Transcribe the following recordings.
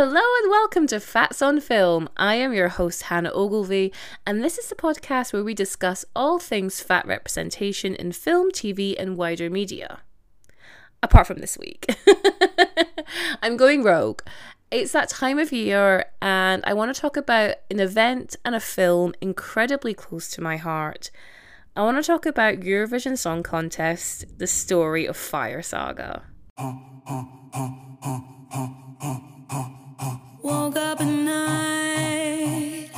Hello and welcome to Fats on Film. I am your host, Hannah Ogilvie, and this is the podcast where we discuss all things fat representation in film, TV, and wider media. Apart from this week. I'm going rogue. It's that time of year, and I want to talk about an event and a film incredibly close to my heart. I want to talk about Eurovision Song Contest, the story of Fire Saga. Woke up at night,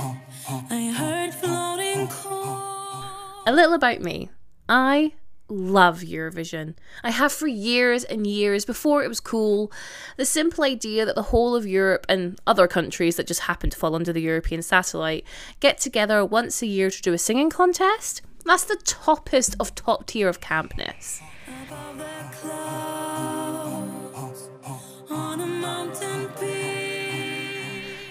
I heard floating A little about me. I love Eurovision. I have for years and years before it was cool. The simple idea that the whole of Europe and other countries that just happen to fall under the European satellite get together once a year to do a singing contest. That's the toppest of top tier of campness.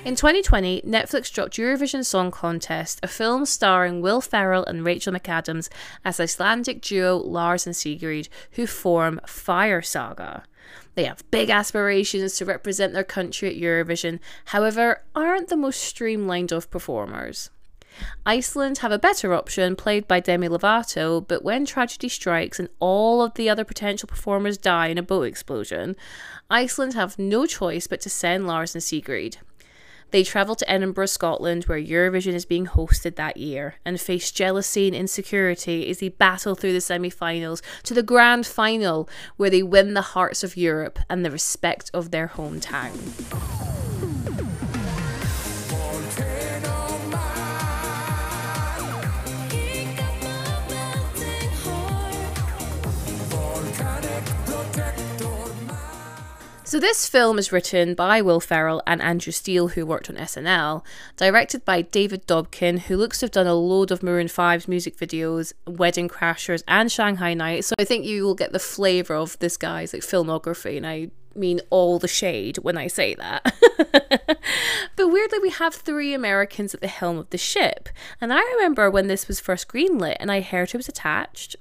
In 2020, Netflix dropped Eurovision Song Contest, a film starring Will Ferrell and Rachel McAdams as Icelandic duo Lars and Sigrid, who form Fire Saga. They have big aspirations to represent their country at Eurovision, however, aren't the most streamlined of performers. Iceland have a better option, played by Demi Lovato, but when tragedy strikes and all of the other potential performers die in a boat explosion, Iceland have no choice but to send Lars and Sigrid. They travel to Edinburgh, Scotland, where Eurovision is being hosted that year, and face jealousy and insecurity as they battle through the semi finals to the grand final, where they win the hearts of Europe and the respect of their hometown. So, this film is written by Will Ferrell and Andrew Steele, who worked on SNL, directed by David Dobkin, who looks to have done a load of Maroon 5's music videos, Wedding Crashers, and Shanghai Night. So, I think you will get the flavour of this guy's like filmography, and I mean all the shade when I say that. but weirdly, we have three Americans at the helm of the ship. And I remember when this was first greenlit and I heard it was attached,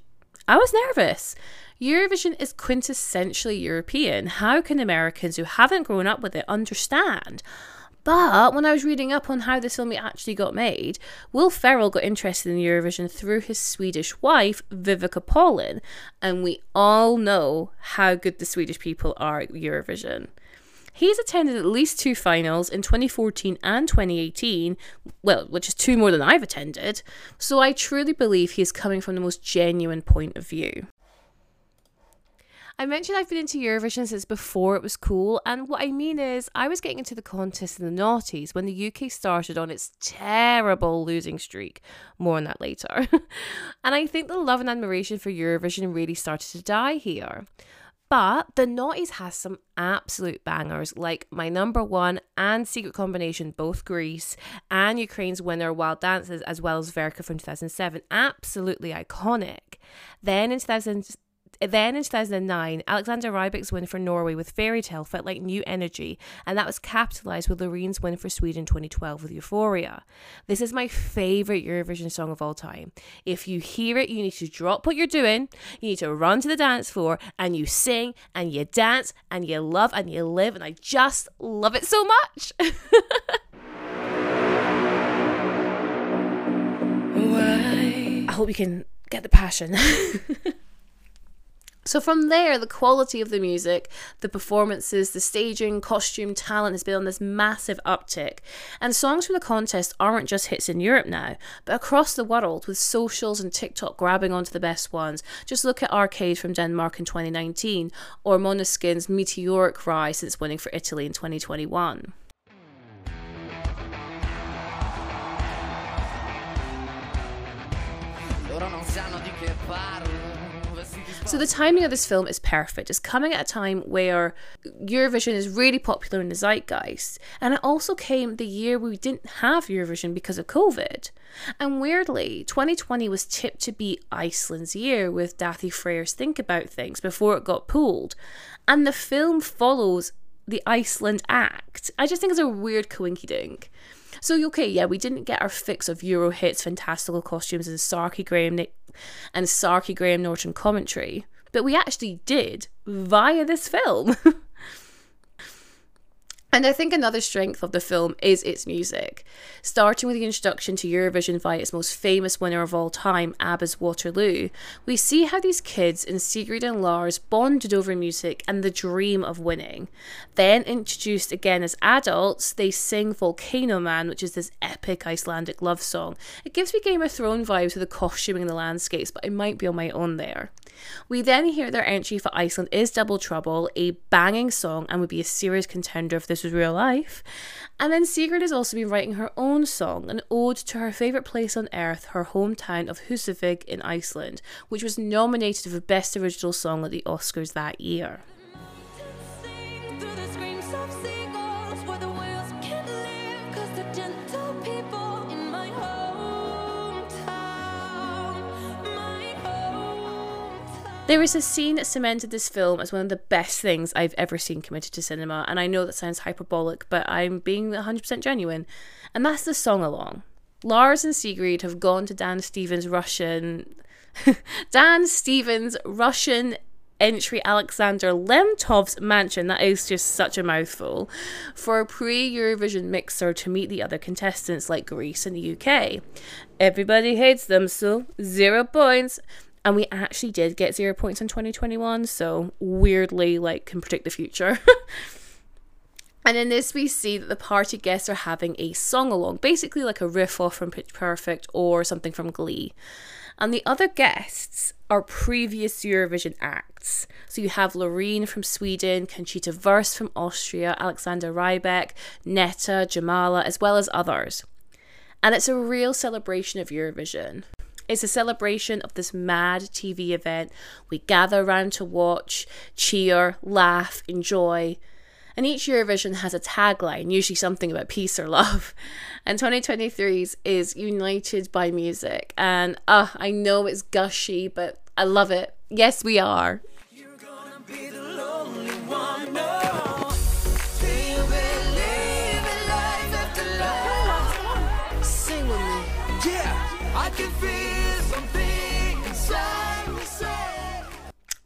I was nervous. Eurovision is quintessentially European. How can Americans who haven't grown up with it understand? But when I was reading up on how this film actually got made, Will Ferrell got interested in Eurovision through his Swedish wife, Viveca Paulin, and we all know how good the Swedish people are at Eurovision. He's attended at least two finals in 2014 and 2018, well, which is two more than I've attended, so I truly believe he is coming from the most genuine point of view. I mentioned I've been into Eurovision since before it was cool, and what I mean is, I was getting into the contest in the noughties when the UK started on its terrible losing streak. More on that later. and I think the love and admiration for Eurovision really started to die here. But the noughties has some absolute bangers, like my number one and secret combination, both Greece, and Ukraine's winner Wild Dances, as well as Verka from 2007. Absolutely iconic. Then in 2000, then in 2009, Alexander Rybak's win for Norway with Fairy Tale felt like new energy, and that was capitalised with Loreen's win for Sweden 2012 with Euphoria. This is my favourite Eurovision song of all time. If you hear it, you need to drop what you're doing, you need to run to the dance floor, and you sing, and you dance, and you love, and you live, and I just love it so much. I hope you can get the passion. So from there, the quality of the music, the performances, the staging, costume, talent has been on this massive uptick. And songs from the contest aren't just hits in Europe now, but across the world with socials and TikTok grabbing onto the best ones. Just look at Arcade from Denmark in 2019 or Måneskin's meteoric rise since winning for Italy in 2021. So the timing of this film is perfect. It's coming at a time where Eurovision is really popular in the zeitgeist, and it also came the year we didn't have Eurovision because of COVID. And weirdly, 2020 was tipped to be Iceland's year with Daði Freyr's Think About Things before it got pulled. And the film follows the Iceland act. I just think it's a weird coinky dink. So okay, yeah, we didn't get our fix of Euro hits, fantastical costumes, and Starkey Graham and Starkey Graham Norton commentary, but we actually did via this film. And I think another strength of the film is its music. Starting with the introduction to Eurovision via its most famous winner of all time, ABBA's Waterloo, we see how these kids in Sigrid and Lars bonded over music and the dream of winning. Then, introduced again as adults, they sing Volcano Man, which is this epic Icelandic love song. It gives me Game of Thrones vibes with the costuming and the landscapes, but I might be on my own there. We then hear their entry for Iceland is Double Trouble, a banging song and would be a serious contender if this was real life. And then Sigrid has also been writing her own song, an ode to her favourite place on earth, her hometown of Húsavík in Iceland, which was nominated for Best Original Song at the Oscars that year. There is a scene that cemented this film as one of the best things I've ever seen committed to cinema, and I know that sounds hyperbolic, but I'm being 100% genuine, and that's the song along. Lars and Sigrid have gone to Dan Stevens' Russian. Dan Stevens' Russian entry Alexander Lemtov's mansion, that is just such a mouthful, for a pre Eurovision mixer to meet the other contestants like Greece and the UK. Everybody hates them, so zero points and we actually did get zero points in 2021 so weirdly like can predict the future and in this we see that the party guests are having a song along basically like a riff off from pitch perfect or something from glee and the other guests are previous Eurovision acts. So you have Loreen from Sweden, Conchita Wurst from Austria, Alexander Rybak, Netta, Jamala, as well as others. And it's a real celebration of Eurovision. It's a celebration of this mad TV event. We gather around to watch, cheer, laugh, enjoy. And each Eurovision has a tagline, usually something about peace or love. And 2023's is United by Music. And uh, I know it's gushy, but I love it. Yes, we are.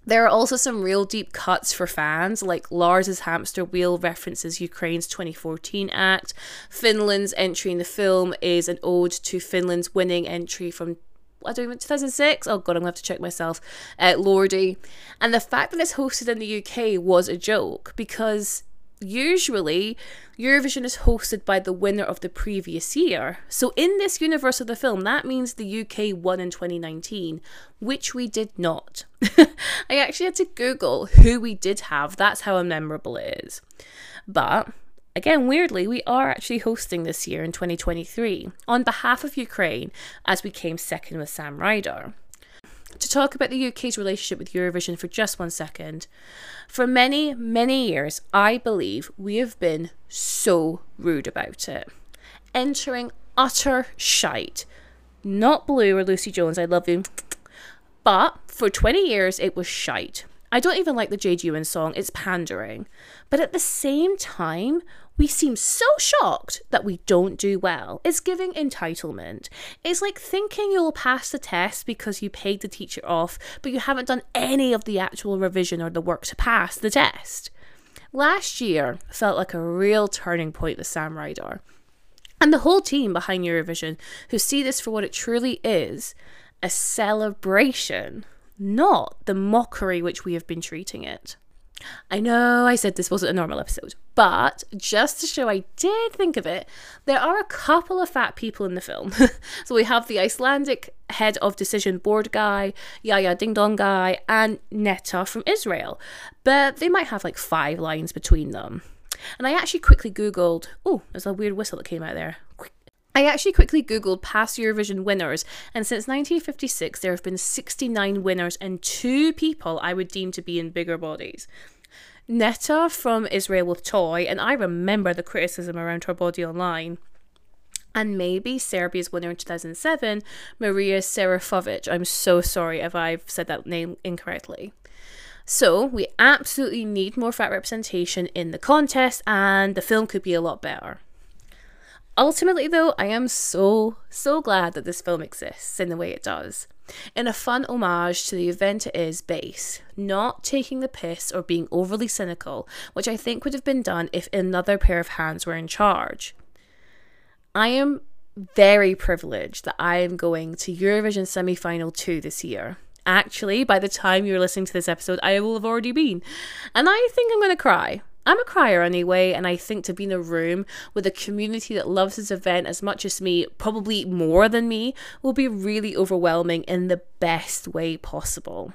There are also some real deep cuts for fans, like Lars's hamster wheel references Ukraine's 2014 act. Finland's entry in the film is an ode to Finland's winning entry from I don't even 2006. Oh god, I'm gonna have to check myself. Uh, Lordi, and the fact that it's hosted in the UK was a joke because usually Eurovision is hosted by the winner of the previous year. So, in this universe of the film, that means the UK won in 2019, which we did not. I actually had to Google who we did have. That's how memorable it is. But again, weirdly, we are actually hosting this year in 2023 on behalf of Ukraine as we came second with Sam Ryder to talk about the UK's relationship with Eurovision for just one second. For many, many years, I believe we have been so rude about it. Entering utter shite. Not Blue or Lucy Jones, I love you. But for 20 years, it was shite. I don't even like the Jade Ewen song, it's pandering. But at the same time, we seem so shocked that we don't do well. It's giving entitlement. It's like thinking you'll pass the test because you paid the teacher off, but you haven't done any of the actual revision or the work to pass the test. Last year felt like a real turning point with Sam Ryder. And the whole team behind Eurovision who see this for what it truly is a celebration, not the mockery which we have been treating it. I know I said this wasn't a normal episode, but just to show I did think of it, there are a couple of fat people in the film. so we have the Icelandic head of decision board guy, Yaya Ding Dong guy, and Netta from Israel. But they might have like five lines between them. And I actually quickly Googled, oh, there's a weird whistle that came out there. I actually quickly Googled past Eurovision winners, and since 1956, there have been 69 winners and two people I would deem to be in bigger bodies. Netta from Israel with Toy, and I remember the criticism around her body online. And maybe Serbia's winner in 2007, Maria Serafovic. I'm so sorry if I've said that name incorrectly. So, we absolutely need more fat representation in the contest, and the film could be a lot better. Ultimately, though, I am so, so glad that this film exists in the way it does. In a fun homage to the event it is base, not taking the piss or being overly cynical, which I think would have been done if another pair of hands were in charge. I am very privileged that I am going to Eurovision semi final 2 this year. Actually, by the time you're listening to this episode, I will have already been. And I think I'm going to cry. I'm a crier anyway, and I think to be in a room with a community that loves this event as much as me, probably more than me, will be really overwhelming in the best way possible.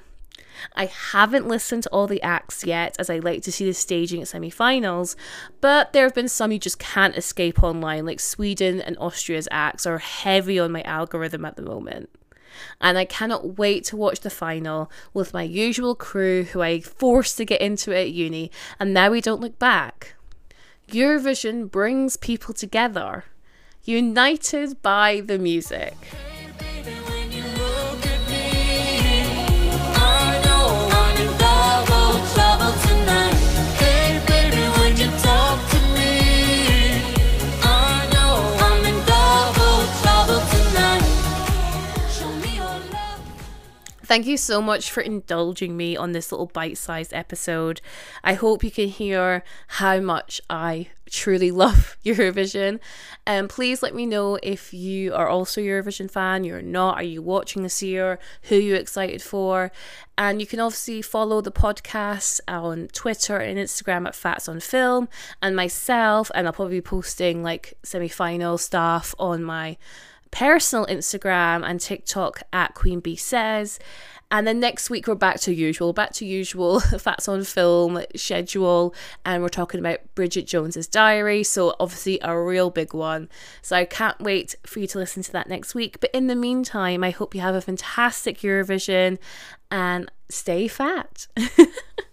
I haven't listened to all the acts yet, as I like to see the staging at semi finals, but there have been some you just can't escape online, like Sweden and Austria's acts are heavy on my algorithm at the moment and I cannot wait to watch the final with my usual crew who I forced to get into it at uni, and now we don't look back. Eurovision brings people together, united by the music. Thank you so much for indulging me on this little bite sized episode. I hope you can hear how much I truly love Eurovision. And um, please let me know if you are also Eurovision fan, you're not, are you watching this year, who you excited for. And you can obviously follow the podcast on Twitter and Instagram at Fats on Film and myself. And I'll probably be posting like semi final stuff on my personal Instagram and TikTok at Queen Bee Says. And then next week we're back to usual, back to usual Fats on Film schedule, and we're talking about Bridget Jones's Diary. So obviously a real big one. So I can't wait for you to listen to that next week. But in the meantime, I hope you have a fantastic Eurovision and stay fat.